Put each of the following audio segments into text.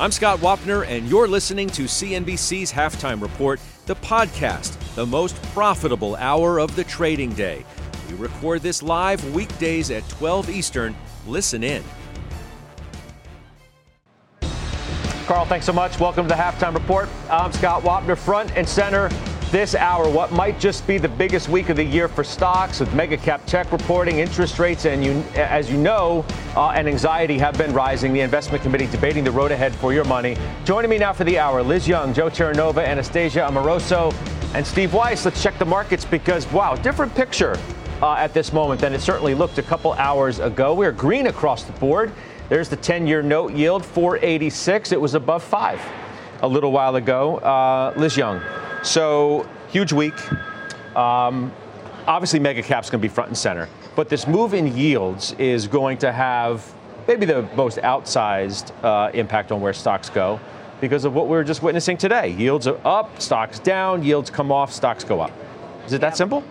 I'm Scott Wapner, and you're listening to CNBC's Halftime Report, the podcast, the most profitable hour of the trading day. We record this live weekdays at 12 Eastern. Listen in. Carl, thanks so much. Welcome to the Halftime Report. I'm Scott Wapner, front and center this hour. What might just be the biggest week of the year for stocks with mega cap tech reporting, interest rates, and you, as you know, uh, and anxiety have been rising. The investment committee debating the road ahead for your money. Joining me now for the hour, Liz Young, Joe Terranova, Anastasia Amoroso, and Steve Weiss. Let's check the markets because, wow, different picture uh, at this moment than it certainly looked a couple hours ago. We're green across the board. There's the 10 year note yield, 486. It was above five a little while ago. Uh, Liz Young. So, huge week. Um, obviously, mega cap's going to be front and center. But this move in yields is going to have maybe the most outsized uh, impact on where stocks go because of what we are just witnessing today. Yields are up, stocks down, yields come off, stocks go up. Is it that simple?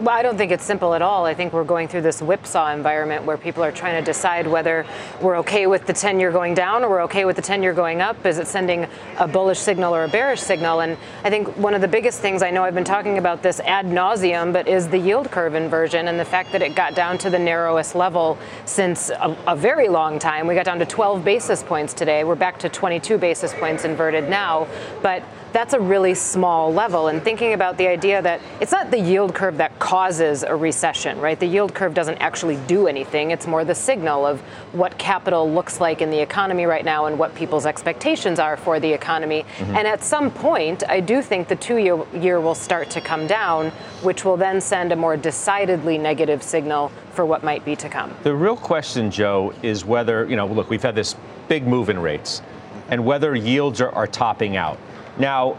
Well, I don't think it's simple at all. I think we're going through this whipsaw environment where people are trying to decide whether we're okay with the 10 year going down or we're okay with the 10 year going up. Is it sending a bullish signal or a bearish signal? And I think one of the biggest things I know I've been talking about this ad nauseum, but is the yield curve inversion and the fact that it got down to the narrowest level since a, a very long time. We got down to 12 basis points today. We're back to 22 basis points inverted now. But that's a really small level. And thinking about the idea that it's not the yield curve that causes a recession, right? The yield curve doesn't actually do anything. It's more the signal of what capital looks like in the economy right now and what people's expectations are for the economy. Mm-hmm. And at some point, I do think the two year, year will start to come down, which will then send a more decidedly negative signal for what might be to come. The real question, Joe, is whether, you know, look, we've had this big move in rates and whether yields are, are topping out. Now,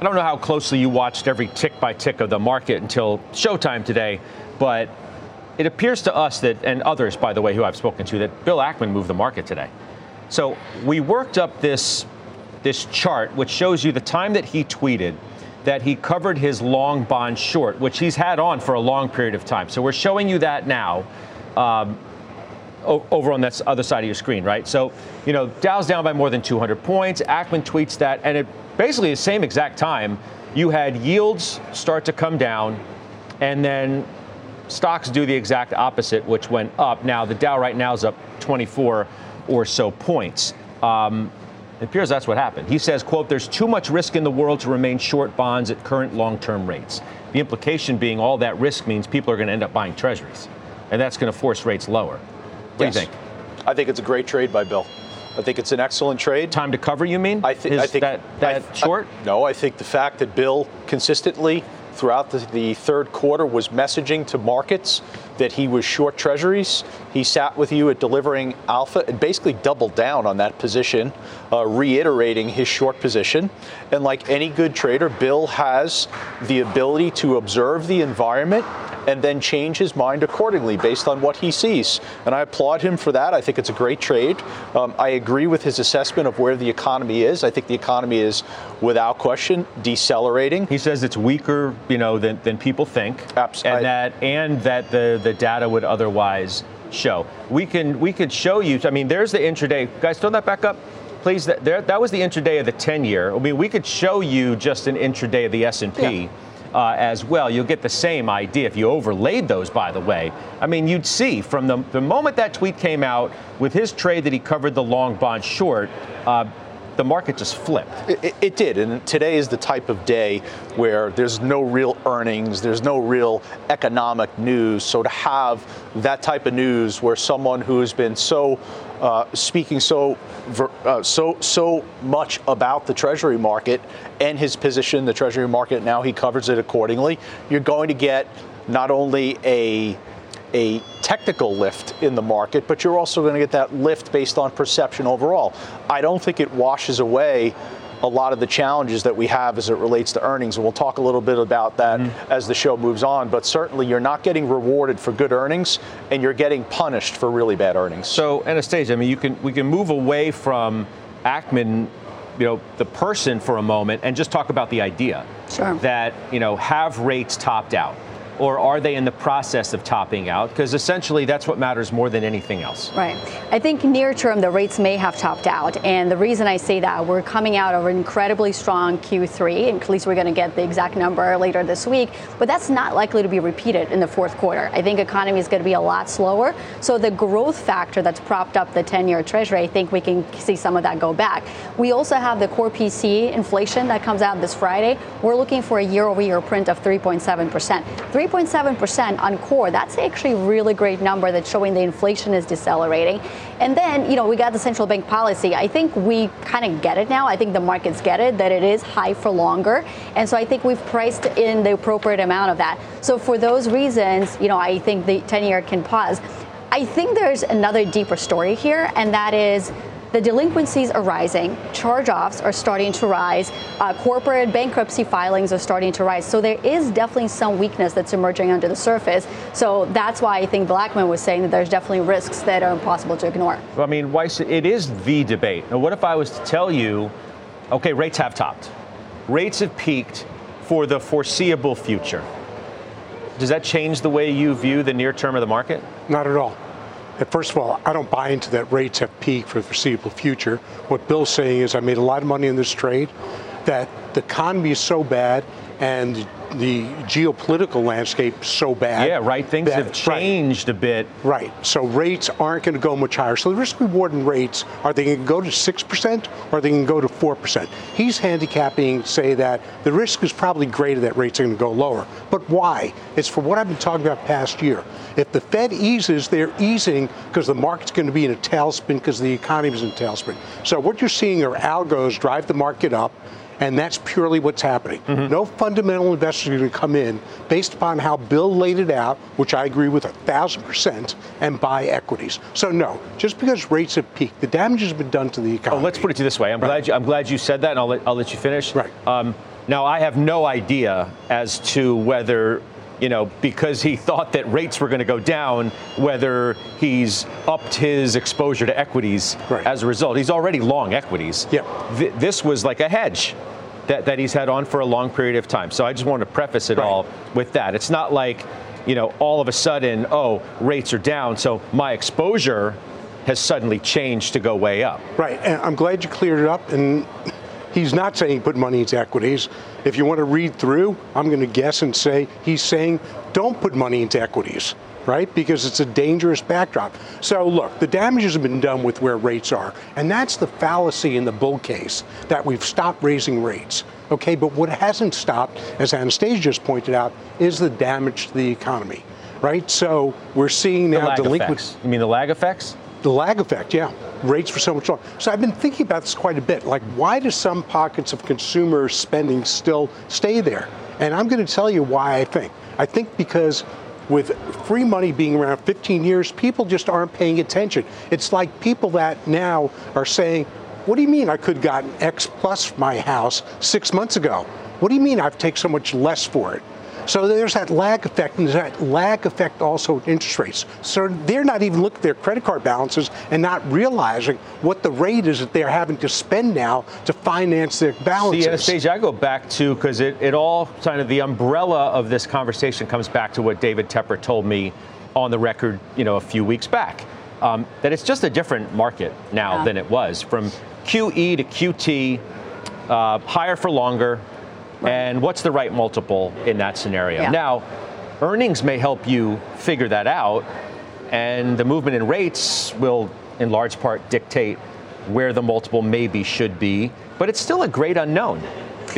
I don't know how closely you watched every tick by tick of the market until showtime today, but it appears to us that, and others, by the way, who I've spoken to, that Bill Ackman moved the market today. So we worked up this, this chart, which shows you the time that he tweeted that he covered his long bond short, which he's had on for a long period of time. So we're showing you that now. Um, over on that other side of your screen, right? So, you know, Dow's down by more than 200 points. Ackman tweets that, and it basically the same exact time, you had yields start to come down, and then stocks do the exact opposite, which went up. Now, the Dow right now is up 24 or so points. Um, it appears that's what happened. He says, quote, there's too much risk in the world to remain short bonds at current long-term rates. The implication being all that risk means people are going to end up buying treasuries, and that's going to force rates lower. What yes. do you think? I think it's a great trade by Bill. I think it's an excellent trade. Time to cover, you mean? I, th- I think that, that I, short. I, no, I think the fact that Bill consistently throughout the, the, third quarter was messaging to markets that he was short treasuries. He sat with you at delivering alpha and basically doubled down on that position, uh, reiterating his short position. And like any good trader, Bill has the ability to observe the environment and then change his mind accordingly based on what he sees. And I applaud him for that. I think it's a great trade. Um, I agree with his assessment of where the economy is. I think the economy is, without question, decelerating. He says it's weaker, you know, than, than people think, Absolutely. and that and that the the data would otherwise show. We can we could show you. I mean, there's the intraday. Guys, throw that back up please that there, that was the intraday of the 10 year i mean we could show you just an intraday of the s&p yeah uh, as well. You'll get the same idea if you overlaid those, by the way. I mean, you'd see from the, the moment that tweet came out with his trade that he covered the long bond short. Uh, the market just flipped. It, it, did, and today is the type of day where there's no real earnings, there's no real economic news. So to have that type of news where someone who has been so uh, speaking so uh, so so much about the Treasury market and his position in the Treasury market. Now he covers it accordingly. You're going to get not only a a technical lift in the market, but you're also going to get that lift based on perception overall. I don't think it washes away a lot of the challenges that we have as it relates to earnings. And we'll talk a little bit about that mm-hmm. as the show moves on. But certainly you're not getting rewarded for good earnings and you're getting punished for really bad earnings. So Anastasia, I mean you can we can move away from Ackman you know the person for a moment and just talk about the idea sure. that you know have rates topped out or are they in the process of topping out? Because essentially that's what matters more than anything else. Right. I think near term the rates may have topped out. And the reason I say that, we're coming out of an incredibly strong Q3, and at least we're going to get the exact number later this week, but that's not likely to be repeated in the fourth quarter. I think economy is going to be a lot slower. So the growth factor that's propped up the 10 year treasury, I think we can see some of that go back. We also have the core PCE inflation that comes out this Friday. We're looking for a year over year print of 3.7%. 3.7% on core, that's actually a really great number that's showing the inflation is decelerating. And then, you know, we got the central bank policy. I think we kind of get it now. I think the markets get it that it is high for longer. And so I think we've priced in the appropriate amount of that. So for those reasons, you know, I think the 10 year can pause. I think there's another deeper story here, and that is the delinquencies are rising, charge offs are starting to rise, uh, corporate bankruptcy filings are starting to rise. So there is definitely some weakness that's emerging under the surface. So that's why I think Bill Ackman was saying that there's definitely risks that are impossible to ignore. I mean, Weiss, it is the debate. Now, what if I was to tell you, okay, rates have topped, rates have peaked for the foreseeable future? Does that change the way you view the near term of the market? Not at all. First of all, I don't buy into that rates have peaked for the foreseeable future. What Bill's saying is I made a lot of money in this trade, that the economy is so bad and the geopolitical landscape so bad. Yeah, right. Things that, have changed right, a bit. Right. So rates aren't going to go much higher. So the risk reward in rates are they going to go to six percent or are they going to go to four percent? He's handicapping, say that the risk is probably greater that rates are going to go lower. But why? It's for what I've been talking about past year. If the Fed eases, they're easing because the market's going to be in a tailspin because the economy is in a tailspin. So what you're seeing are algos drive the market up and that's purely what's happening. Mm-hmm. No fundamental investors are going to come in based upon how Bill laid it out, which I agree with a thousand percent, and buy equities. So no, just because rates have peaked, the damage has been done to the economy. Oh, let's put it to this way. I'm right. glad you, I'm glad you said that, and I'll let, I'll let you finish. Right. Um, now I have no idea as to whether you know, because he thought that rates were going to go down, whether he's upped his exposure to equities right. as a result. He's already long equities. Yeah. Th- this was like a hedge that, that he's had on for a long period of time. So I just want to preface it right. all with that. It's not like, you know, all of a sudden, oh, rates are down, so my exposure has suddenly changed to go way up. Right. And I'm glad you cleared it up. And he's not saying put money into equities. If you want to read through, I'm going to guess and say he's saying don't put money into equities right? Because it's a dangerous backdrop. So look, the damages have been done with where rates are, and that's the fallacy in the bull case that we've stopped raising rates. Okay, but what hasn't stopped, as Anastasia just pointed out, is the damage to the economy, right? So we're seeing now delinquencies. You mean the lag effects? The lag effect, yeah. Rates for so much longer. So I've been thinking about this quite a bit. Like, why do some pockets of consumer spending still stay there? And I'm going to tell you why I think. I think because with free money being around 15 years, people just aren't paying attention. It's like people that now are saying, what do you mean I could have gotten X plus my house six months ago? What do you mean I've taken so much less for it? So there's that lag effect, and there's that lag effect also with interest rates. So they're not even looking at their credit card balances and not realizing what the rate is that they're having to spend now to finance their balances. See, Anastasia, I go back to because it, it all kind of the umbrella of this conversation comes back to what David Tepper told me on the record, you know, a few weeks back. Um, that it's just a different market now yeah. than it was from QE to QT, uh, higher for longer, Right. And what's the right multiple in that scenario? Yeah. Now, earnings may help you figure that out, and the movement in rates will, in large part, dictate where the multiple maybe should be, but it's still a great unknown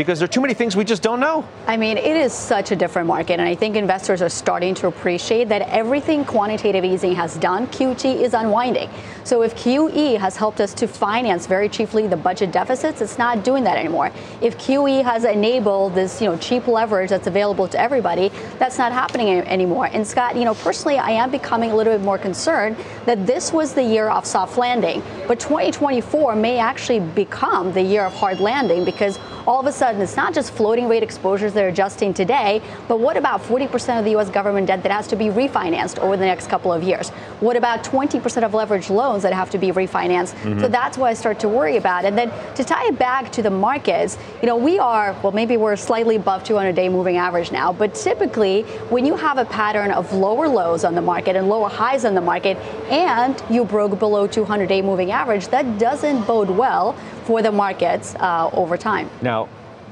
because there are too many things we just don't know. I mean, it is such a different market, and I think investors are starting to appreciate that everything quantitative easing has done, QT is unwinding. So if QE has helped us to finance very cheaply the budget deficits, it's not doing that anymore. If QE has enabled this, you know, cheap leverage that's available to everybody, that's not happening anymore. And Scott, you know, personally, I am becoming a little bit more concerned that this was the year of soft landing, but 2024 may actually become the year of hard landing because all of a sudden it's not just floating rate exposures that are adjusting today, but what about 40% of the U.S. government debt that has to be refinanced over the next couple of years? What about 20% of leveraged loans that have to be refinanced? Mm-hmm. So that's what I start to worry about. And then to tie it back to the markets, you know, we are, well, maybe we're slightly above 200 day moving average now, but typically when you have a pattern of lower lows on the market and lower highs on the market, and you broke below 200 day moving average, that doesn't bode well for the markets uh, over time. Now,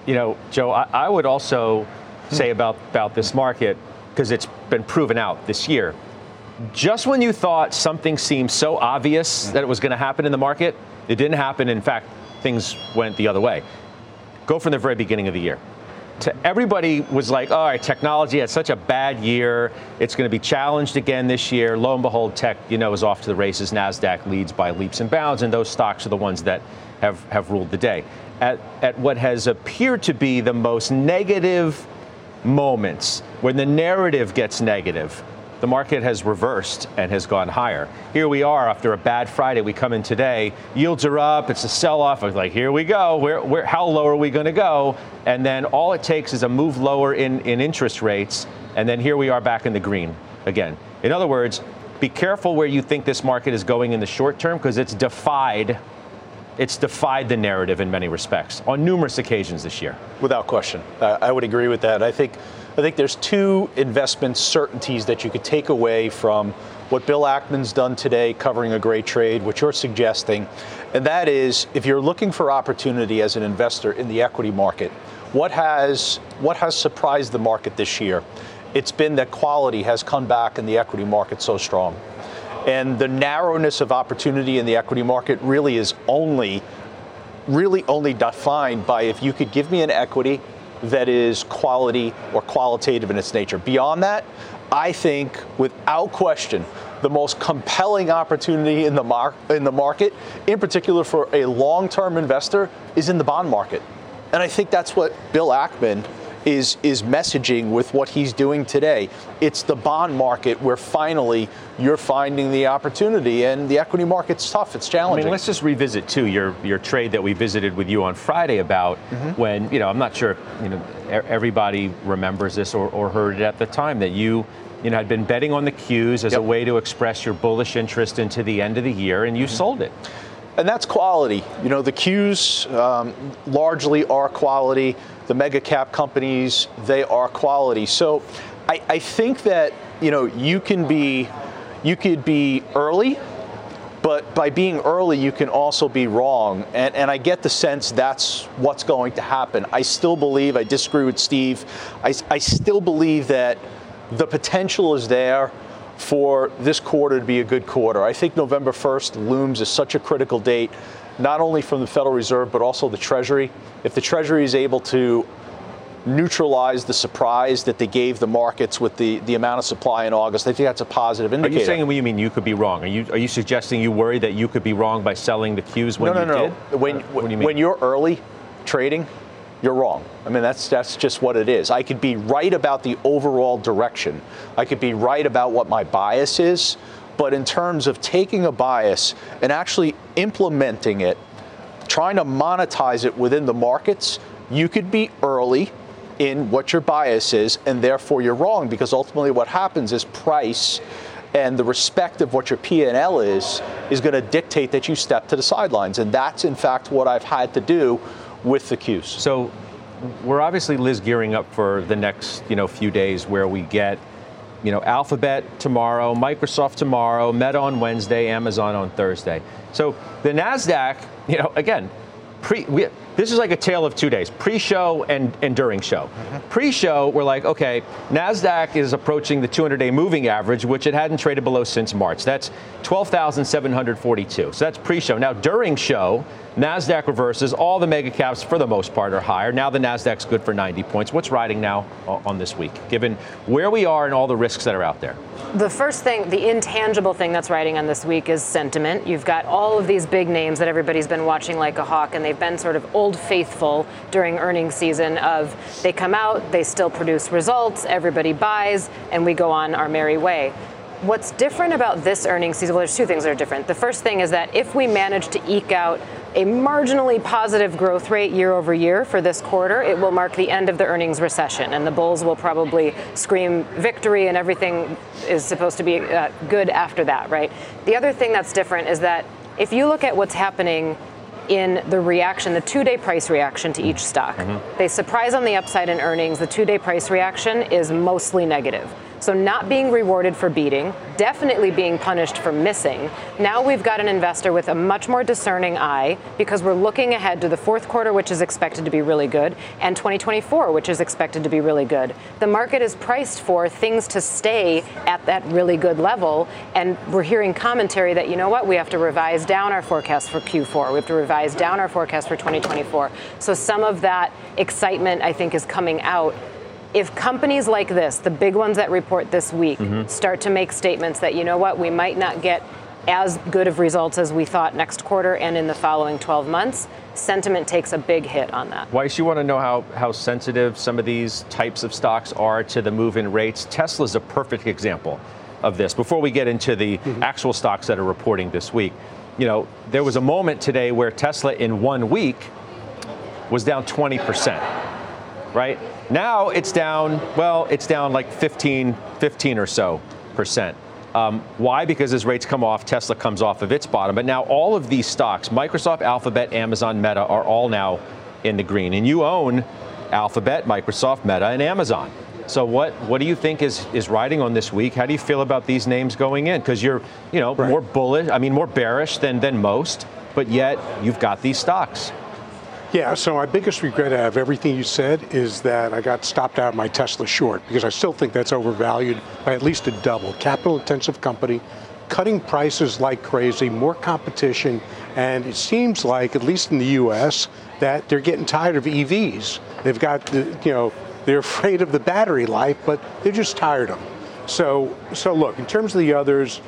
you know, Joe, I, I would also say about, about this market, because it's been proven out this year. Just when you thought something seemed so obvious mm. that it was going to happen in the market, it didn't happen. In fact, things went the other way. Go from the very beginning of the year. To everybody was like, all right, technology had such a bad year. It's going to be challenged again this year. Lo and behold, tech, you know, is off to the races. NASDAQ leads by leaps and bounds, and those stocks are the ones that have, have ruled the day. At, at what has appeared to be the most negative moments, when the narrative gets negative, the market has reversed and has gone higher. Here we are after a bad Friday. We come in today, yields are up, it's a sell off. Like, here we go. Where, where, how low are we going to go? And then all it takes is a move lower in, in interest rates, and then here we are back in the green again. In other words, be careful where you think this market is going in the short term because it's defied it's defied the narrative in many respects on numerous occasions this year. Without question. Uh, I would agree with that. I think, I think there's two investment certainties that you could take away from what Bill Ackman's done today covering a great trade, what you're suggesting, and that is if you're looking for opportunity as an investor in the equity market, what has what has surprised the market this year? It's been that quality has come back in the equity market so strong. And the narrowness of opportunity in the equity market really is only, really only defined by if you could give me an equity that is quality or qualitative in its nature. Beyond that, I think without question, the most compelling opportunity in the, mar- in the market, in particular for a long term investor, is in the bond market. And I think that's what Bill Ackman is is messaging with what he's doing today. It's the bond market where finally you're finding the opportunity, and the equity market's tough. It's challenging. I mean, let's just revisit too your your trade that we visited with you on Friday about mm-hmm. when you know I'm not sure you know everybody remembers this or, or heard it at the time that you you know, had been betting on the Qs as yep. a way to express your bullish interest into the end of the year, and you mm-hmm. sold it. And that's quality. You know, the Qs um, largely are quality the mega cap companies, they are quality. So I, I think that, you know, you can be, you could be early, but by being early, you can also be wrong. And, and I get the sense that's what's going to happen. I still believe, I disagree with Steve, I, I still believe that the potential is there for this quarter to be a good quarter. I think November 1st looms as such a critical date not only from the Federal Reserve, but also the Treasury. If the Treasury is able to neutralize the surprise that they gave the markets with the, the amount of supply in August. I think that's a positive indicator. Are you saying what you mean you could be wrong? Are you are you suggesting you worry that you could be wrong by selling the Qs when no, no, you no. did? When, uh, what you when you're early trading, you're wrong. I mean that's that's just what it is. I could be right about the overall direction. I could be right about what my bias is, but in terms of taking a bias and actually implementing it, trying to monetize it within the markets, you could be early in what your bias is, and therefore you're wrong because ultimately what happens is price and the respect of what your P&L is is going to dictate that you step to the sidelines, and that's in fact what I've had to do with the Qs. So we're obviously Liz gearing up for the next you know few days where we get you know Alphabet tomorrow, Microsoft tomorrow, Meta on Wednesday, Amazon on Thursday. So the Nasdaq, you know, again, pre we, this is like a tale of two days pre-show and, and during show mm-hmm. pre-show we're like okay nasdaq is approaching the 200-day moving average which it hadn't traded below since march that's 12742 so that's pre-show now during show NASDAQ reverses. All the mega caps, for the most part, are higher. Now the NASDAQ's good for 90 points. What's riding now on this week, given where we are and all the risks that are out there? The first thing, the intangible thing that's riding on this week is sentiment. You've got all of these big names that everybody's been watching like a hawk, and they've been sort of old faithful during earnings season of they come out, they still produce results, everybody buys, and we go on our merry way. What's different about this earnings season? Well, there's two things that are different. The first thing is that if we manage to eke out a marginally positive growth rate year over year for this quarter, it will mark the end of the earnings recession, and the bulls will probably scream victory, and everything is supposed to be uh, good after that, right? The other thing that's different is that if you look at what's happening in the reaction, the two day price reaction to each stock. Mm-hmm. They surprise on the upside in earnings. The two day price reaction is mostly negative. So, not being rewarded for beating, definitely being punished for missing. Now we've got an investor with a much more discerning eye because we're looking ahead to the fourth quarter, which is expected to be really good, and 2024, which is expected to be really good. The market is priced for things to stay at that really good level, and we're hearing commentary that, you know what, we have to revise down our forecast for Q4. We have to revise down our forecast for 2024. So, some of that excitement, I think, is coming out if companies like this, the big ones that report this week, mm-hmm. start to make statements that, you know what, we might not get as good of results as we thought next quarter and in the following 12 months, sentiment takes a big hit on that. Weiss, you want to know how, how sensitive some of these types of stocks are to the move in rates? Tesla's a perfect example of this. Before we get into the mm-hmm. actual stocks that are reporting this week, you know, there was a moment today where Tesla in one week was down 20%, right? Now it's down, well, it's down like 15, 15 or so percent. Um, why? Because as rates come off, Tesla comes off of its bottom. But now all of these stocks, Microsoft, Alphabet, Amazon, Meta, are all now in the green. And you own Alphabet, Microsoft, Meta, and Amazon. So what what do you think is is riding on this week? How do you feel about these names going in? Because you're you know right. more bullish, I mean more bearish than than most, but yet you've got these stocks. Yeah, so my biggest regret out of everything you said is that I got stopped out of my Tesla short because I still think that's overvalued by at least a double. Capital intensive company, cutting prices like crazy, more competition, and it seems like, at least in the US, that they're getting tired of EVs. They've got, the, you know, they're afraid of the battery life, but they're just tired of them. So, so look, in terms of the others,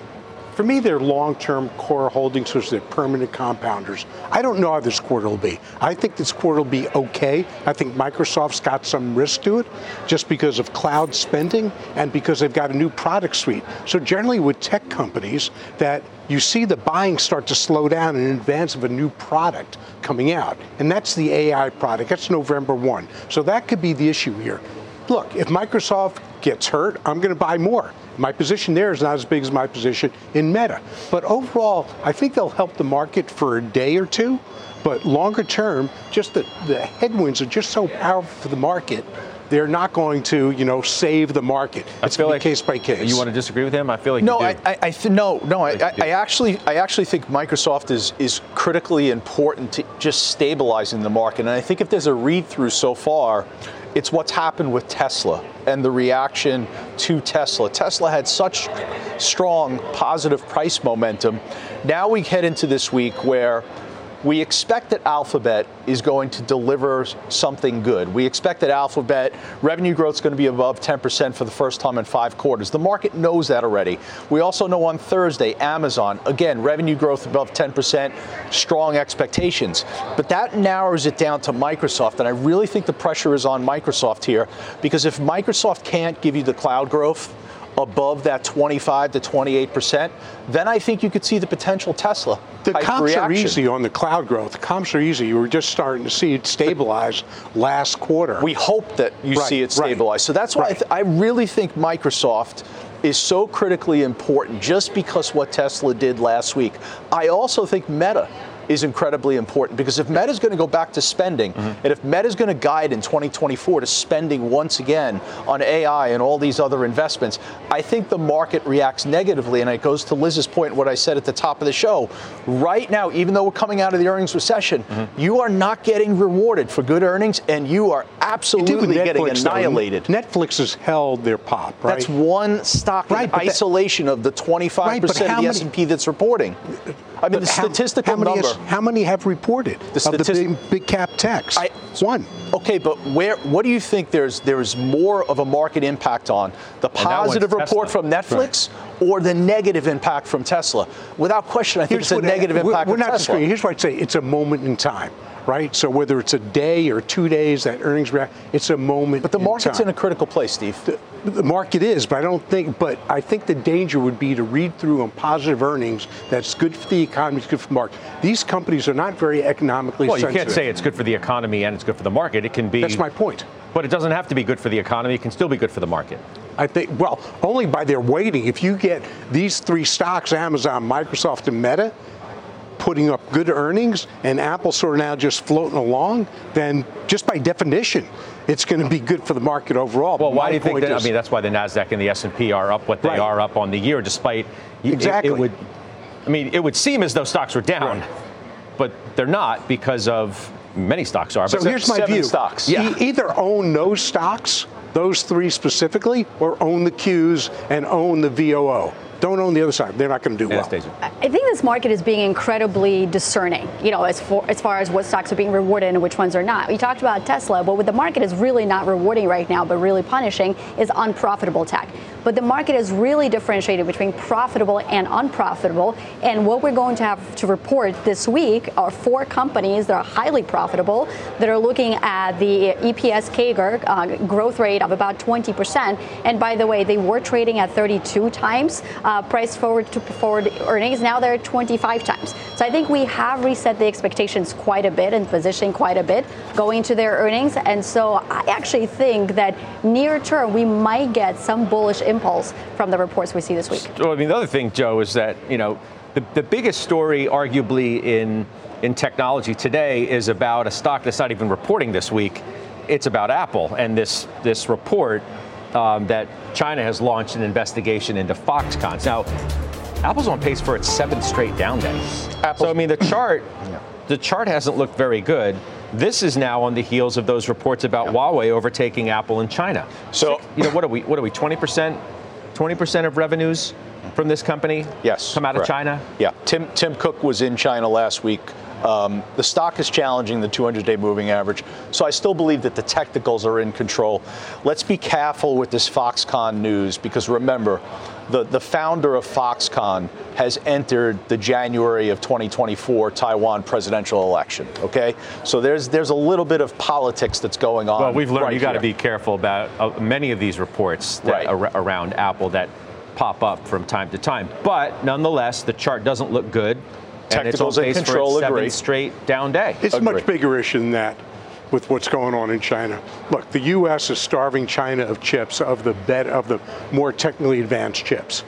for me, they're long-term core holdings, which they're permanent compounders. I don't know how this quarter will be. I think this quarter will be okay. I think Microsoft's got some risk to it, just because of cloud spending and because they've got a new product suite. So generally, with tech companies, that you see the buying start to slow down in advance of a new product coming out, and that's the AI product. That's November one. So that could be the issue here. Look, if Microsoft gets hurt, I'm going to buy more. My position there is not as big as my position in Meta. But overall, I think they'll help the market for a day or two. But longer term, just the, the headwinds are just so powerful for the market they're not going to, you know, save the market. It's going to like, be case by case. You want to disagree with him? I feel like no. I, I, I th- no, no. I, I, I, actually, I actually think Microsoft is is critically important to just stabilizing the market. And I think if there's a read through so far, it's what's happened with Tesla and the reaction to Tesla. Tesla had such strong positive price momentum. Now we head into this week where we expect that Alphabet is going to deliver something good. We expect that Alphabet revenue growth is going to be above 10% for the first time in five quarters. The market knows that already. We also know on Thursday, Amazon, again, revenue growth above 10%, strong expectations. But that narrows it down to Microsoft. And I really think the pressure is on Microsoft here because if Microsoft can't give you the cloud growth, above that 25 to 28 percent, then I think you could see the potential Tesla. The comps reaction. are easy on the cloud growth. The comps are easy. We're just starting to see it stabilize last quarter. We hope that you right, see it stabilize. Right, so that's why right. I, th- I really think Microsoft is so critically important just because what Tesla did last week. I also think Meta is incredibly important because if Meta is going to go back to spending, mm-hmm. and if Meta is going to guide in 2024 to spending once again on AI and all these other investments, I think the market reacts negatively. And it goes to Liz's point, what I said at the top of the show. Right now, even though we're coming out of the earnings recession, mm-hmm. you are not getting rewarded for good earnings, and you are absolutely getting Netflix, though. annihilated. Netflix has held their pop, right? That's one stock Right, in but that- isolation of the 25% Right, of the many- S&P that's reporting. I mean, the how- statistical how number. How many have reported The of the big, big cap techs? I- One. Okay, but where? What do you think? There's there's more of a market impact on the positive report Tesla. from Netflix or the negative impact from Tesla? Without question, I think it's a what- negative we're- impact We're from not Tesla. disagreeing. Here's what I'd say: it's a moment in time, right? So whether it's a day or two days that earnings react, it's a moment. But the market's time. in a critical place, Steve. The market is, but I don't think. But I think the danger would be to read through on positive earnings. That's good for the economy. It's good for the market. These companies are not very economically Well, you can't say it's good for the economy and it's good for the market. It can be. That's my point. But it doesn't have to be good for the economy. It can still be good for the market. I think, well, only by their weighting. If you get these three stocks, Amazon, Microsoft, and Meta, putting up good earnings, and Apple sort of now just floating along, then just by definition, it's going to be good for the market overall. Well, But why do you think that? is- I mean, that's why the Nasdaq and the S and P are up what they Right. are up on the year, despite Exactly. It, would, I mean, it would seem as though stocks were down, Right. but they're not because of many stocks are. So here's my view. stocks. E- either own those stocks, those three specifically, or own the Qs and own the VOO. Don't own the other side. They're not going to do well. I think this market is being incredibly discerning, you know, as, for, as far as what stocks are being rewarded and which ones are not. We talked about Tesla, but what the market is really not rewarding right now, but really punishing, is unprofitable tech. But the market is really differentiated between profitable and unprofitable. And what we're going to have to report this week are four companies that are highly profitable that are looking at the EPS CAGR uh, growth rate of about 20%. And by the way, they were trading at 32 times uh, price forward to forward earnings. Now they're 25 times. So I think we have reset the expectations quite a bit and positioned quite a bit going to their earnings. And so I actually think that near term we might get some bullish impulse from the reports we see this week. Well, I mean, the other thing, Joe, is that you know the, the biggest story, arguably in in technology today, is about a stock that's not even reporting this week. It's about Apple and this this report um, that China has launched an investigation into Foxconn. Now, Apple's on pace for its seventh straight down day. So I mean, the chart the chart hasn't looked very good. This is now on the heels of those reports about Huawei overtaking Apple in China. So- you know, what are we? What are we? Twenty percent, twenty percent of revenues from this company, Yes. come out correct. of China. Yeah. Tim Tim Cook was in China last week. Um, the stock is challenging the 200-day moving average, so I still believe that the technicals are in control. Let's be careful with this Foxconn news because remember, the, the founder of Foxconn has entered the January of 2024 Taiwan presidential election. Okay, so there's there's a little bit of politics that's going on. Well, we've learned right you got to be careful about uh, many of these reports that Right. ar- around Apple that pop up from time to time. But nonetheless, the chart doesn't look good. and it's on Technicals in control, for its agree. seventh straight down day. It's a much bigger issue than that with what's going on in China. Look, the U.S. is starving China of chips, of the bet of the more technically advanced chips.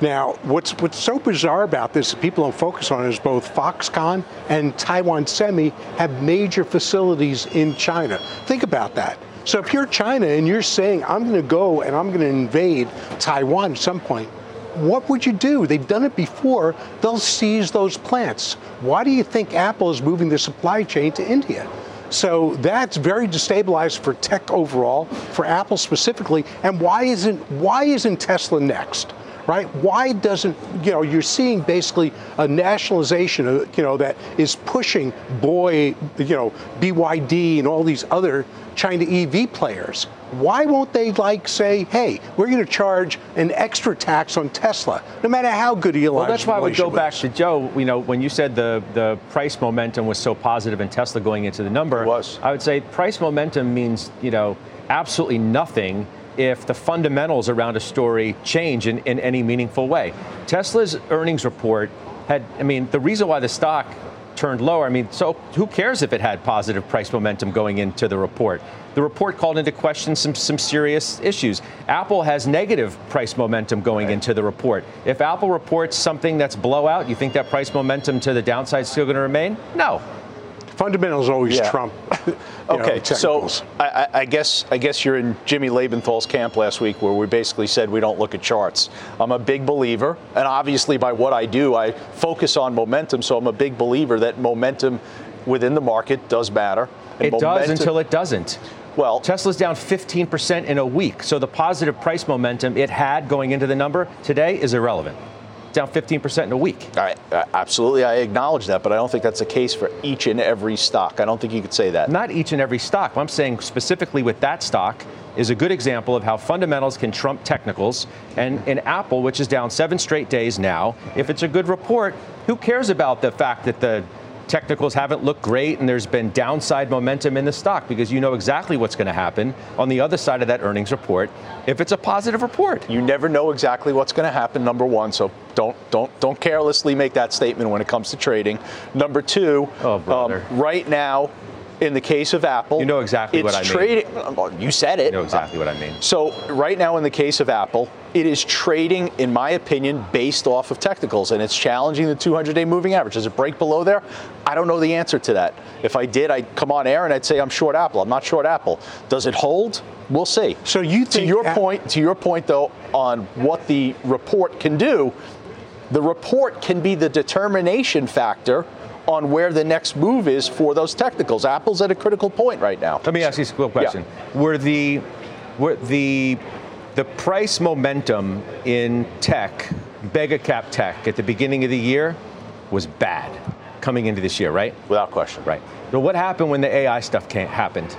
Now, what's what's so bizarre about this that people don't focus on is both Foxconn and Taiwan Semi have major facilities in China. Think about that. So if you're China and you're saying I'm going to go and I'm going to invade Taiwan at some point, what would you do? They've done it before. They'll seize those plants. Why do you think Apple is moving the supply chain to India? So that's very destabilized for tech overall, for Apple specifically. And why isn't why isn't Tesla next? Right? Why doesn't you know you're seeing basically a nationalization, of, you know, that is pushing boy, you know, BYD and all these other China EV players. Why won't they like say, hey, we're going to charge an extra tax on Tesla, no matter how good Elon's Well, that's why I would go back is? to Joe. You know, when you said the the price momentum was so positive in Tesla going into the number, It was. I would say price momentum means you know absolutely nothing if the fundamentals around a story change in, in any meaningful way. Tesla's earnings report had, I mean, the reason why the stock turned lower. I mean, so who cares if it had positive price momentum going into the report? The report called into question some, some serious issues. Apple has negative price momentum going into the report. If Apple reports something that's blowout, you think that price momentum to the downside is still going to remain? No. Fundamentals always Yeah. trump. you know, Okay, so. I, I- I guess I guess you're in Jimmy Lebenthal's camp last week, where we basically said we don't look at charts. I'm a big believer, and obviously by what I do, I focus on momentum. So I'm a big believer that momentum within the market does matter. And It does until it doesn't. Well, Tesla's down 15% in a week. So the positive price momentum it had going into the number today is irrelevant down 15% in a week. I, absolutely, I acknowledge that, but I don't think that's the case for each and every stock. I don't think you could say that. Not each and every stock. I'm saying specifically with that stock is a good example of how fundamentals can trump technicals. And in Apple, which is down seven straight days now, if it's a good report, who cares about the fact that the technicals haven't looked great and there's been downside momentum in the stock because you know exactly what's going to happen on the other side of that earnings report if it's a positive report. You never know exactly what's going to happen number 1 so don't don't don't carelessly make that statement when it comes to trading. Number 2, oh, um, right now in the case of Apple, you know exactly what I mean. Trading, you said it. You know exactly what I mean. So right now, in the case of Apple, it is trading, in my opinion, based off of technicals, and it's challenging the 200-day moving average. Does it break below there? I don't know the answer to that. If I did, I'd come on air and I'd say I'm short Apple. I'm not short Apple. Does it hold? We'll see. So you to your point, to your point though, on what the report can do, the report can be the determination factor on where the next move is for those technicals. Apple's at a critical point right now. Let me ask you a quick question. Yeah. Were the were the the price momentum in tech, mega cap tech at the beginning of the year was bad coming into this year, right? Without question. Right. So what happened when the AI stuff came, happened?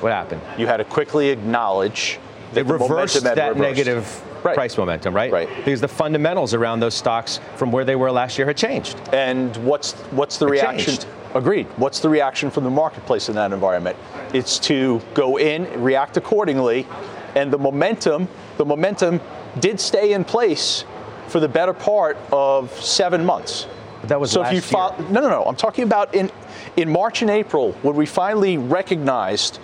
What happened? You had to quickly acknowledge it reversed that reversed. negative right. price momentum, right? Right. Because the fundamentals around those stocks from where they were last year had changed. And what's what's the it reaction? Changed. Agreed. What's the reaction from the marketplace in that environment? It's to go in, react accordingly, and the momentum, the momentum did stay in place for the better part of seven months. But that was so if you fo- no, no, no. I'm talking about in in March and April when we finally recognized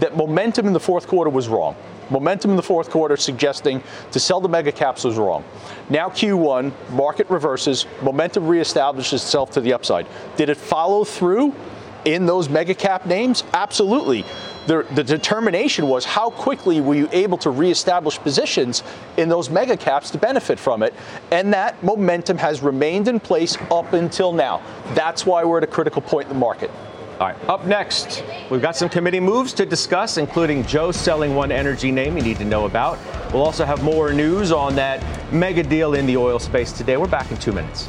that momentum in the fourth quarter was wrong. Momentum in the fourth quarter suggesting to sell the mega caps was wrong. Now Q1, market reverses, momentum reestablishes itself to the upside. Did it follow through in those mega cap names? Absolutely. The, the, determination was how quickly were you able to reestablish positions in those mega caps to benefit from it. And that momentum has remained in place up until now. That's why we're at a critical point in the market. All right, up next, we've got some committee moves to discuss, including Joe selling one energy name you need to know about. We'll also have more news on that mega deal in the oil space today. We're back in two minutes.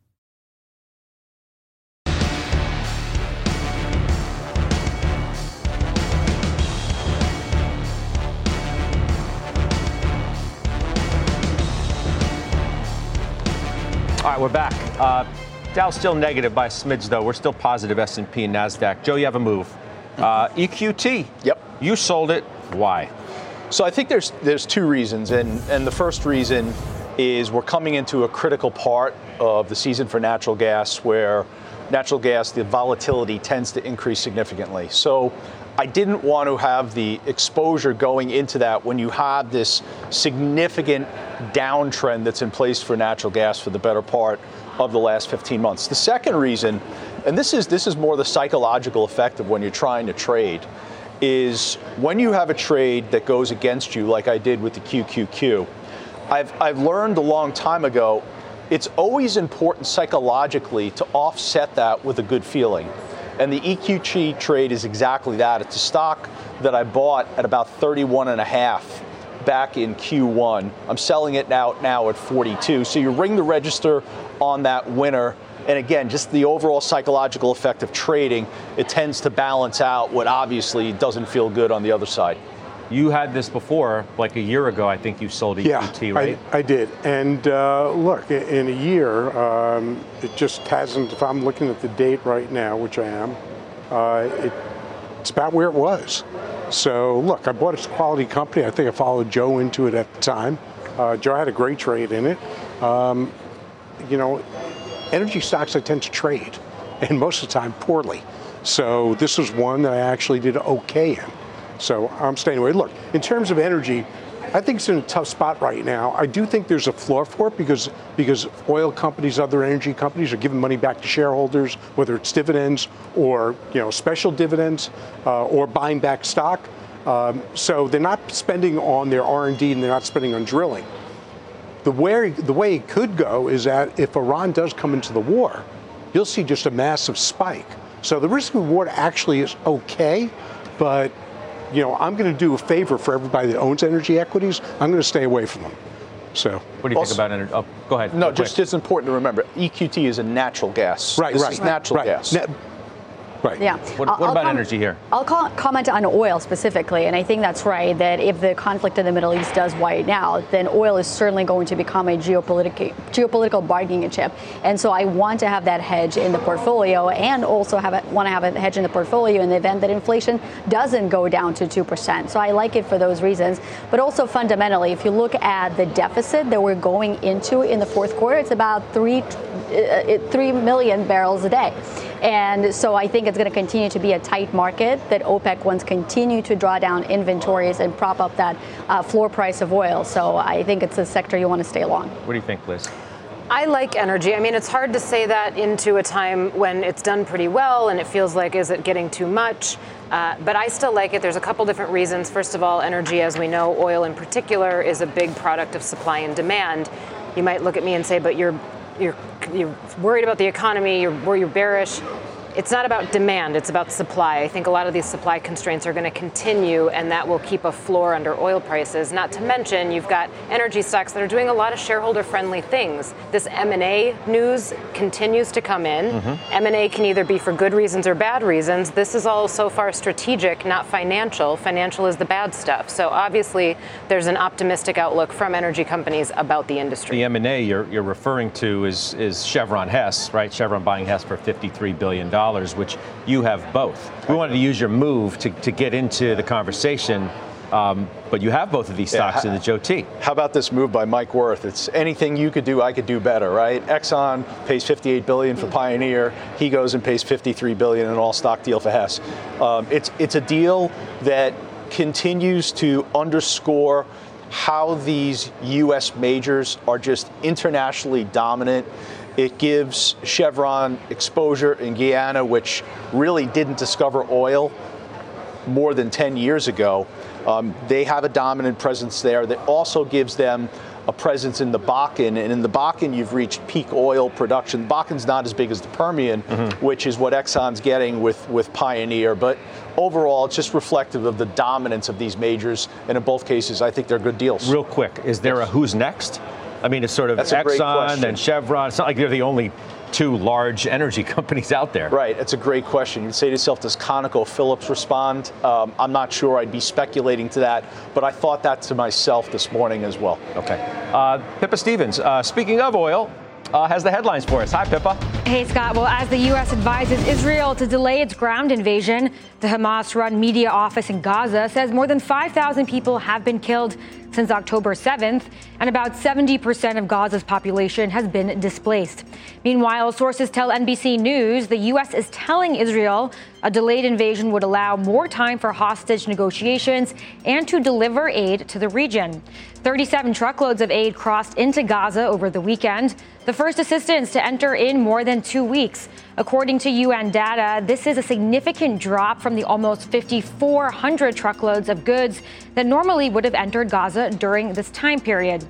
Right, we're back. Uh, Dow's still negative by a smidge, though. We're still positive S&P and Nasdaq. Joe, you have a move. Uh, EQT. Yep. You sold it. Why? So I think there's there's two reasons, and and the first reason is we're coming into a critical part of the season for natural gas where natural gas the volatility tends to increase significantly. So I didn't want to have the exposure going into that when you have this significant downtrend that's in place for natural gas for the better part of the last 15 months. The second reason, and this is this is more the psychological effect of when you're trying to trade, is when you have a trade that goes against you, like I did with the QQQ. I've I've learned a long time ago, it's always important psychologically to offset that with a good feeling. And the EQT trade is exactly that. It's a stock that I bought at about 31 and a half back in Q1. I'm selling it now now at 42. So you ring the register on that winner. And again, just the overall psychological effect of trading, it tends to balance out what obviously doesn't feel good on the other side. You had this before, like a year ago. I think you sold EQT, yeah, right? I, I did. And uh, look, in a year, um, it just hasn't. If I'm looking at the date right now, which I am, uh, it, it's about where it was. So look, I bought a quality company. I think I followed Joe into it at the time. Uh, Joe had a great trade in it. Um, you know, energy stocks I tend to trade, and most of the time poorly. So this was one that I actually did okay in. So I'm staying away. Look, in terms of energy, I think it's in a tough spot right now. I do think there's a floor for it because because oil companies, other energy companies are giving money back to shareholders, whether it's dividends or you know special dividends uh, or buying back stock. Um, so they're not spending on their R&D and they're not spending on drilling. The way the way it could go is that if Iran does come into the war, you'll see just a massive spike. So the risk reward actually is okay, but you know, I'm going to do a favor for everybody that owns energy equities. I'm going to stay away from them. So, what do you also, think about energy? Oh, go ahead. No, just it's important to remember EQT is a natural gas. Right, this right. Is natural right. gas. Na- Right. Yeah. What, what about com- energy here? I'll call, comment on oil specifically, and I think that's right. That if the conflict in the Middle East does widen out, then oil is certainly going to become a geopolitical geopolitical bargaining chip. And so I want to have that hedge in the portfolio, and also have it, want to have a hedge in the portfolio in the event that inflation doesn't go down to two percent. So I like it for those reasons. But also fundamentally, if you look at the deficit that we're going into in the fourth quarter, it's about three uh, three million barrels a day. And so I think it's going to continue to be a tight market that OPEC wants continue to draw down inventories and prop up that uh, floor price of oil. So I think it's a sector you want to stay long. What do you think, Liz? I like energy. I mean, it's hard to say that into a time when it's done pretty well and it feels like, is it getting too much? Uh, but I still like it. There's a couple different reasons. First of all, energy, as we know, oil in particular, is a big product of supply and demand. You might look at me and say, but you're you're, you're worried about the economy, you're, you're bearish it's not about demand, it's about supply. I think a lot of these supply constraints are going to continue, and that will keep a floor under oil prices. Not to mention, you've got energy stocks that are doing a lot of shareholder-friendly things. This M&A news continues to come in. Mm-hmm. M&A can either be for good reasons or bad reasons. This is all so far strategic, not financial. Financial is the bad stuff. So obviously, there's an optimistic outlook from energy companies about the industry. The M&A you're, you're referring to is, is Chevron Hess, right? Chevron buying Hess for $53 billion which you have both. We wanted to use your move to, to get into the conversation. Um, but you have both of these stocks yeah, in the Joe T. How about this move by Mike Wirth? It's anything you could do, I could do better, right? Exxon pays 58 billion for Pioneer. He goes and pays 53 billion in an all-stock deal for Hess. Um, it's it's a deal that continues to underscore how these U.S. majors are just internationally dominant it gives Chevron exposure in Guyana, which really didn't discover oil more than 10 years ago. Um, they have a dominant presence there that also gives them a presence in the Bakken. And in the Bakken, you've reached peak oil production. The Bakken's not as big as the Permian, mm-hmm. which is what Exxon's getting with, with Pioneer. But overall, it's just reflective of the dominance of these majors. And in both cases, I think they're good deals. Real quick, is there a who's next? I mean, it's sort of That's Exxon and Chevron. It's not like they're the only two large energy companies out there. Right. It's a great question. You'd say to yourself, does ConocoPhillips respond? Um, I'm not sure. I'd be speculating to that, but I thought that to myself this morning as well. Okay. Uh, Pippa Stevens, uh, speaking of oil, uh, has the headlines for us. Hi, Pippa. Hey, Scott. Well, as the U.S. advises Israel to delay its ground invasion, the Hamas run media office in Gaza says more than 5,000 people have been killed since October 7th, and about 70% of Gaza's population has been displaced. Meanwhile, sources tell NBC News the U.S. is telling Israel a delayed invasion would allow more time for hostage negotiations and to deliver aid to the region. 37 truckloads of aid crossed into Gaza over the weekend, the first assistance to enter in more than two weeks. According to UN data, this is a significant drop from the almost 5,400 truckloads of goods that normally would have entered Gaza during this time period.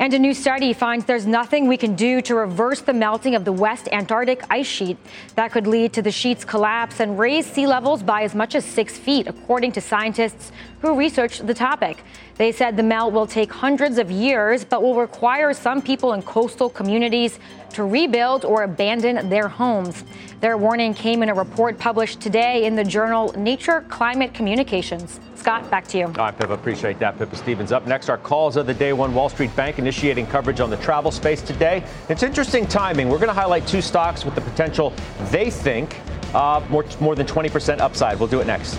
And a new study finds there's nothing we can do to reverse the melting of the West Antarctic ice sheet. That could lead to the sheet's collapse and raise sea levels by as much as six feet, according to scientists who researched the topic. They said the melt will take hundreds of years, but will require some people in coastal communities to rebuild or abandon their homes. Their warning came in a report published today in the journal Nature Climate Communications. Scott, back to you. All right, Pippa, appreciate that. Pippa Stevens up next. Our calls of the day one Wall Street Bank initiating coverage on the travel space today. It's interesting timing. We're going to highlight two stocks with the potential they think uh, more, more than 20% upside. We'll do it next.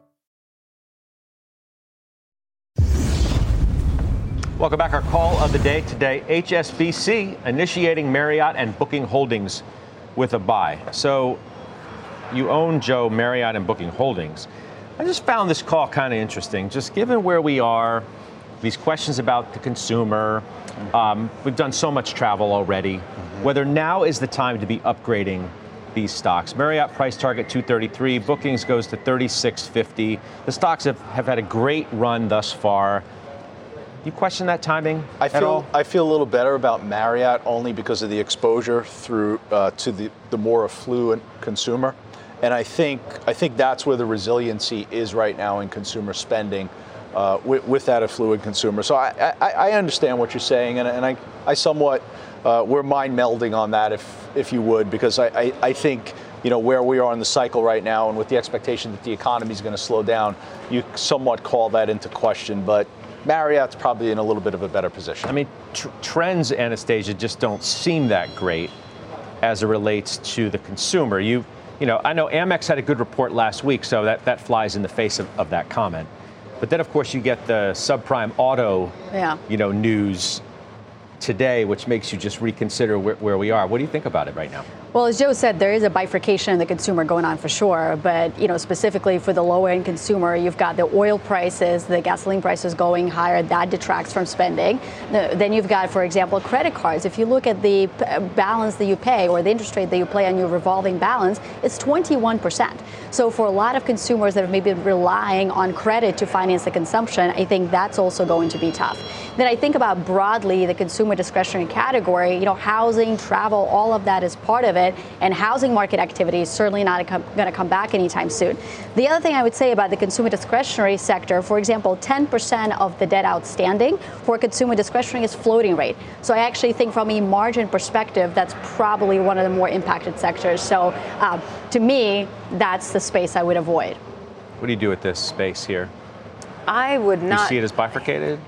Welcome back. Our call of the day today HSBC initiating Marriott and Booking Holdings with a buy. So you own Joe Marriott and Booking Holdings. I just found this call kind of interesting, just given where we are, these questions about the consumer. Um, we've done so much travel already. Mm-hmm. Whether now is the time to be upgrading these stocks. Marriott price target 233, bookings goes to 3650. The stocks have, have had a great run thus far. You question that timing I feel? I feel a little better about Marriott only because of the exposure through uh, to the, the more affluent consumer, and I think I think that's where the resiliency is right now in consumer spending. Uh, with, with, that affluent consumer. So I, I, I understand what you're saying, and, and I, I somewhat, uh, we're mind melding on that, if, if you would, because I, I, I think you know where we are in the cycle right now, and with the expectation that the economy is going to slow down, you somewhat call that into question. But Marriott's probably in a little bit of a better position. I mean, tr- trends, Anastasia, just don't seem that great as it relates to the consumer. You, you know, I know Amex had a good report last week, so that, that flies in the face of, of that comment. But then, of course, you get the subprime auto, yeah. you know, news today, which makes you just reconsider where, where we are. What do you think about it right now? Well, as Joe said, there is a bifurcation in the consumer going on for sure. But you know, specifically for the low-end consumer, you've got the oil prices, the gasoline prices going higher. That detracts from spending. Then you've got, for example, credit cards. If you look at the balance that you pay or the interest rate that you pay on your revolving balance, it's 21%. So for a lot of consumers that have maybe been relying on credit to finance the consumption, I think that's also going to be tough. Then I think about broadly the consumer discretionary category. You know, housing, travel, all of that is part of it it, and housing market activity is certainly not going to come back anytime soon. The other thing I would say about the consumer discretionary sector, for example, 10% of the debt outstanding for consumer discretionary is floating rate. So I actually think from a margin perspective, that's probably one of the more impacted sectors. So uh, to me, that's the space I would avoid. What do you do with this space here? I would not. You see it as bifurcated?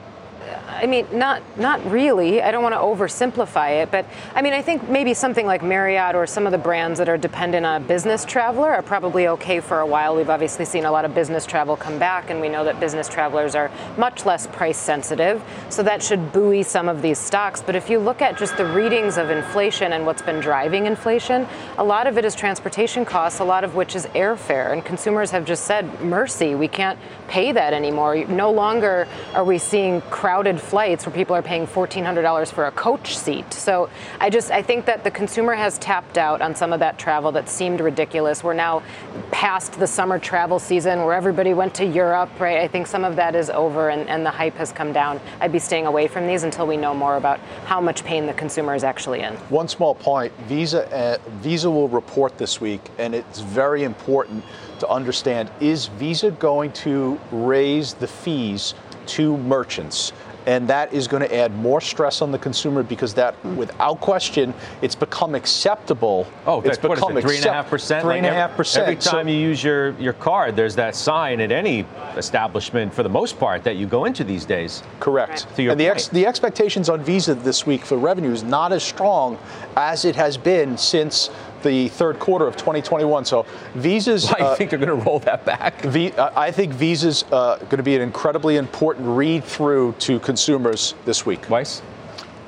I mean, not not really. I don't want to oversimplify it, but I mean, I think maybe something like Marriott or some of the brands that are dependent on a business traveler are probably okay for a while. We've obviously seen a lot of business travel come back, and we know that business travelers are much less price sensitive, so that should buoy some of these stocks. But if you look at just the readings of inflation and what's been driving inflation, a lot of it is transportation costs, a lot of which is airfare, and consumers have just said, "Mercy, we can't pay that anymore." No longer are we seeing crowded flights where people are paying $1,400 for a coach seat. So I just I think that the consumer has tapped out on some of that travel that seemed ridiculous. We're now past the summer travel season where everybody went to Europe, right? I think some of that is over and, and the hype has come down. I'd be staying away from these until we know more about how much pain the consumer is actually in. One small point Visa, uh, Visa will report this week, and it's very important to understand is Visa going to raise the fees to merchants? And that is going to add more stress on the consumer because that, hmm. without question, it's become acceptable. Oh, it's become what is it, three and a half percent. Three and a half percent. Every time so, you use your your card, there's that sign at any establishment, for the most part, that you go into these days. Correct. Right. and the ex, the expectations on Visa this week for revenue is not as strong as it has been since the third quarter of 2021. So Visa's. Why, you uh, think they're going to roll that back? V, uh, I think Visa's uh, going to be an incredibly important read through to consumers this week. Weiss?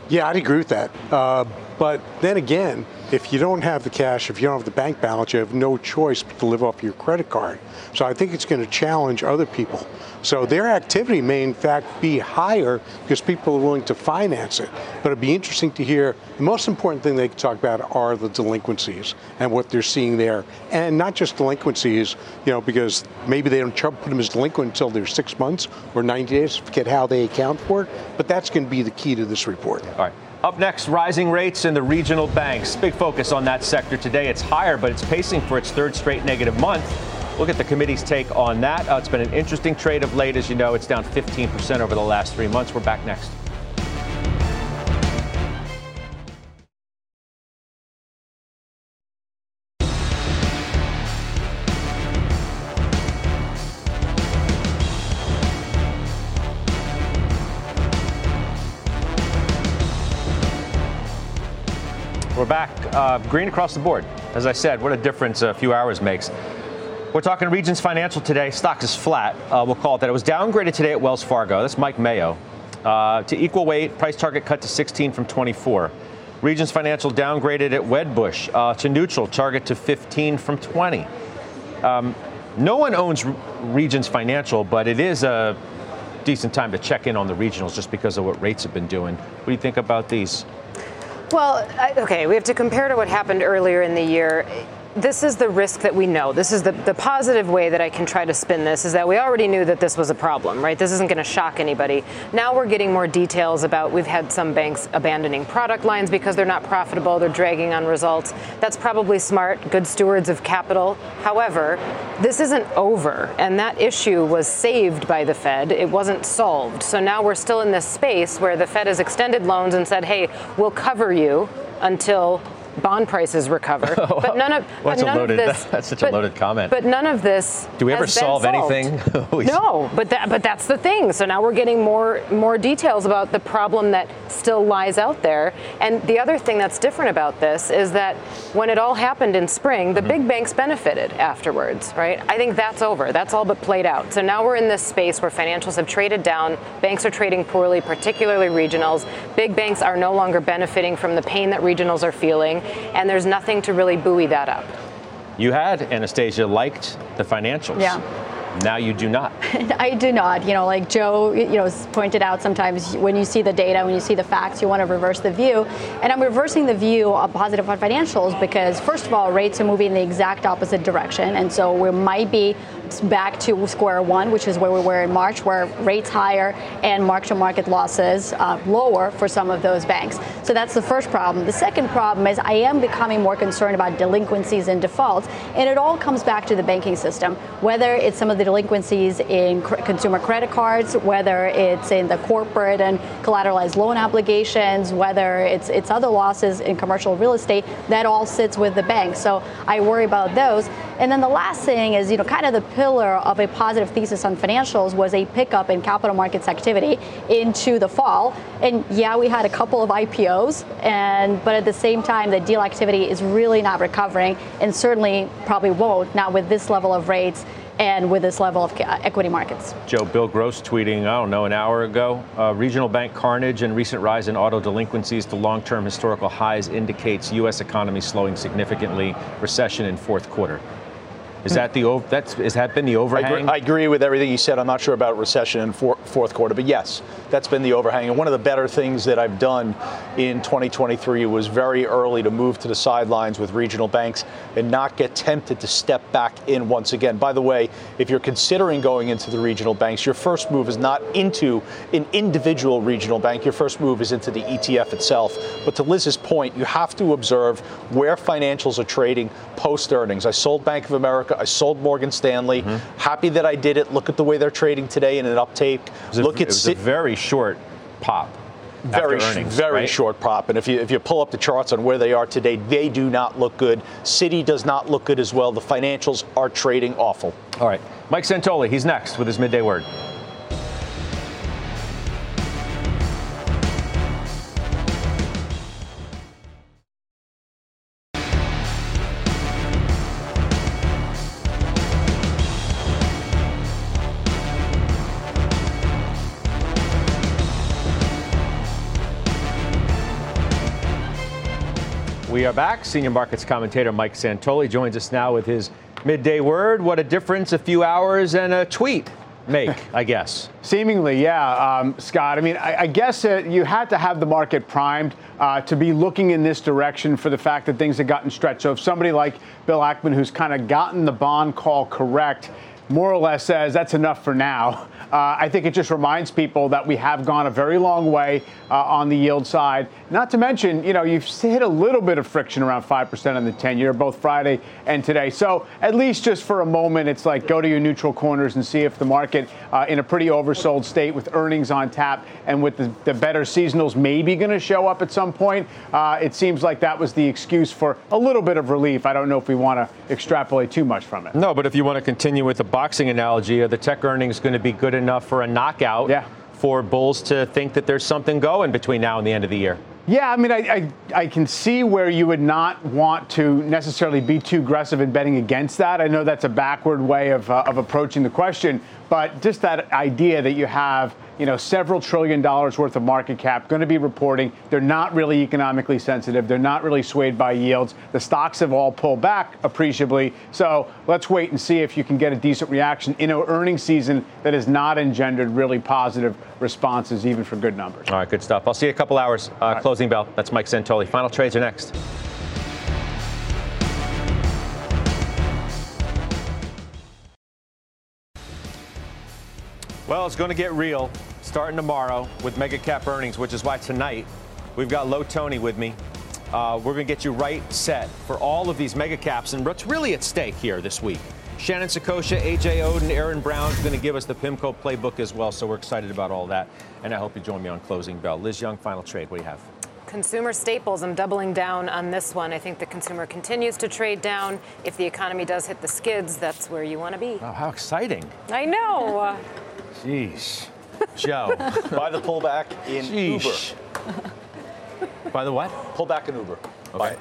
Yeah, I'd agree with that. Uh, but then again, if you don't have the cash, if you don't have the bank balance, you have no choice but to live off your credit card. So I think it's going to challenge other people. So their activity may in fact be higher because people are willing to finance it. But it'd be interesting to hear the most important thing they can talk about are the delinquencies and what they're seeing there. And not just delinquencies, you know, because maybe they don't put them as delinquent until they're six months or 90 days, forget how they account for it. But that's going to be the key to this report. All right. Up next, rising rates in the regional banks. Big focus on that sector today. It's higher, but it's pacing for its third straight negative month. Look at the committee's take on that. Uh, it's been an interesting trade of late. As you know, it's down 15% over the last three months. We're back next. Green across the board. As I said, what a difference a few hours makes. We're talking Regions Financial today. Stock is flat. Uh, we'll call it that. It was downgraded today at Wells Fargo. That's Mike Mayo. Uh, to equal weight, price target cut to 16 from 24. Regions Financial downgraded at Wedbush uh, to neutral, target to 15 from 20. Um, no one owns Regions Financial, but it is a decent time to check in on the regionals just because of what rates have been doing. What do you think about these? Well, okay, we have to compare to what happened earlier in the year this is the risk that we know. This is the, the positive way that I can try to spin this is that we already knew that this was a problem, right? This isn't going to shock anybody. Now we're getting more details about we've had some banks abandoning product lines because they're not profitable, they're dragging on results. That's probably smart, good stewards of capital. However, this isn't over, and that issue was saved by the Fed. It wasn't solved. So now we're still in this space where the Fed has extended loans and said, hey, we'll cover you until bond prices recover. But none of, well, none loaded, of this. That's such but, a loaded comment. But none of this. Do we ever solve anything? no, but that, but that's the thing. So now we're getting more more details about the problem that still lies out there. And the other thing that's different about this is that when it all happened in spring, the mm-hmm. big banks benefited afterwards, right? I think that's over. That's all but played out. So now we're in this space where financials have traded down, banks are trading poorly, particularly regionals. Big banks are no longer benefiting from the pain that regionals are feeling, and there's nothing to really buoy that up. You had, Anastasia, liked the financials. Yeah. Now you do not. I do not. You know, like Joe, you know, pointed out sometimes when you see the data, when you see the facts, you want to reverse the view. And I'm reversing the view of positive on financials because first of all, rates are moving in the exact opposite direction. And so we might be back to square one, which is where we were in March, where rates higher and mark-to-market losses uh, lower for some of those banks. So that's the first problem. The second problem is I am becoming more concerned about delinquencies and defaults, and it all comes back to the banking system. Whether it's some of the delinquencies in cr- consumer credit cards, whether it's in the corporate and collateralized loan obligations, whether it's it's other losses in commercial real estate, that all sits with the bank. So I worry about those. And then the last thing is, you know, kind of the pillar of a positive thesis on financials was a pickup in capital markets activity into the fall. And yeah, we had a couple of IPOs, and but at the same time, the deal activity is really not recovering, and certainly probably won't not with this level of rates and with this level of equity markets. Joe, Bill Gross tweeting, I don't know, an hour ago, uh, regional bank carnage and recent rise in auto delinquencies to long-term historical highs indicates U.S. economy slowing significantly, recession in fourth quarter. Is that the that's has that been the overhang? I agree, I agree, with everything you said. I'm not sure about recession in for, fourth quarter, but yes, that's been the overhang. And one of the better things that I've done in 2023 was very early to move to the sidelines with regional banks and not get tempted to step back in once again. By the way, if you're considering going into the regional banks, your first move is not into an individual regional bank. Your first move is into the ETF itself. But to Liz's point, you have to observe where financials are trading post earnings. I sold Bank of America. I sold Morgan Stanley. Mm-hmm. Happy that I did it. Look at the way they're trading today in an uptake. Look a, at it a very short pop. Very, earnings, very right? short pop. And if you if you pull up the charts on where they are today, they do not look good. Citi does not look good as well. The financials are trading awful. All right, Mike Santoli, he's next with his midday word. We are back. Senior markets commentator Mike Santoli joins us now with his midday word. What a difference a few hours and a tweet make, I guess. Seemingly, yeah, um, Scott. I mean, I, I guess you had to have the market primed uh, to be looking in this direction for the fact that things had gotten stretched. So if somebody like Bill Ackman, who's kind of gotten the bond call correct, more or less says that's enough for now. Uh, I think it just reminds people that we have gone a very long way uh, on the yield side. Not to mention, you know, you've hit a little bit of friction around 5% on the 10 year, both Friday and today. So at least just for a moment, it's like go to your neutral corners and see if the market uh, in a pretty oversold state with earnings on tap and with the, the better seasonals maybe going to show up at some point. Uh, it seems like that was the excuse for a little bit of relief. I don't know if we want to extrapolate too much from it. No, but if you want to continue with the boxing analogy, are the tech earnings going to be good enough for a knockout yeah. for bulls to think that there's something going between now and the end of the year? Yeah, I mean, I, I, I, can see where you would not want to necessarily be too aggressive in betting against that. I know that's a backward way of, uh, of approaching the question, but just that idea that you have you know, several trillion dollars worth of market cap, going to be reporting. They're not really economically sensitive. They're not really swayed by yields. The stocks have all pulled back appreciably. So let's wait and see if you can get a decent reaction in an earnings season that has not engendered really positive responses, even for good numbers. All right, good stuff. I'll see you in a couple hours. Uh, right. Closing bell. That's Mike Santoli. Final trades are next. Well, it's going to get real starting tomorrow with mega cap earnings, which is why tonight we've got Low Tony with me. Uh, we're going to get you right set for all of these mega caps and what's really at stake here this week. Shannon Saccocia, AJ Oden, Erin Browne is going to give us the PIMCO playbook as well, so we're excited about all that. And I hope you join me on closing bell. Liz Young, final trade. What do you have? Consumer staples, I'm doubling down on this one. I think the consumer continues to trade down. If the economy does hit the skids, that's where you want to be. Oh, how exciting. I know. Jeez. Joe. Buy the pullback in Jeez. Uber. By the what? Pullback in Uber. Okay.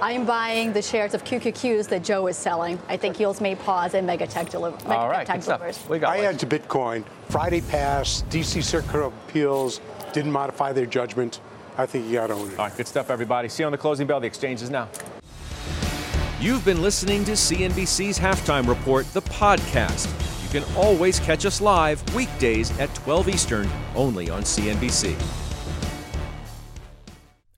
I'm buying the shares of QQQs that Joe is selling. I think yields may pause and mega tech, deli- mega All right, tech delivers. We got I add to Bitcoin. Friday passed. DC Circuit of Appeals didn't modify their judgment. I think you got to own it. All right, good stuff, everybody. See you on the closing bell. The exchange is now. You've been listening to CNBC's Halftime Report, the podcast can always catch us live weekdays at 12 Eastern only on CNBC.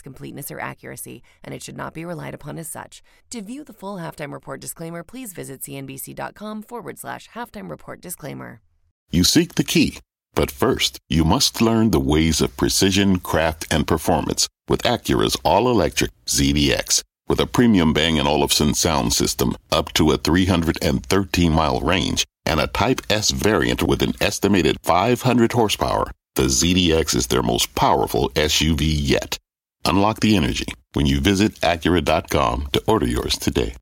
its completeness or accuracy, and it should not be relied upon as such. To view the full halftime report disclaimer, please visit cnbc.com forward slash halftime report disclaimer. You seek the key, but first, you must learn the ways of precision, craft, and performance with Acura's all electric ZDX. With a premium Bang & Olufsen sound system up to a 313 mile range and a Type S variant with an estimated 500 horsepower, the ZDX is their most powerful SUV yet. Unlock the energy when you visit Acura.com to order yours today.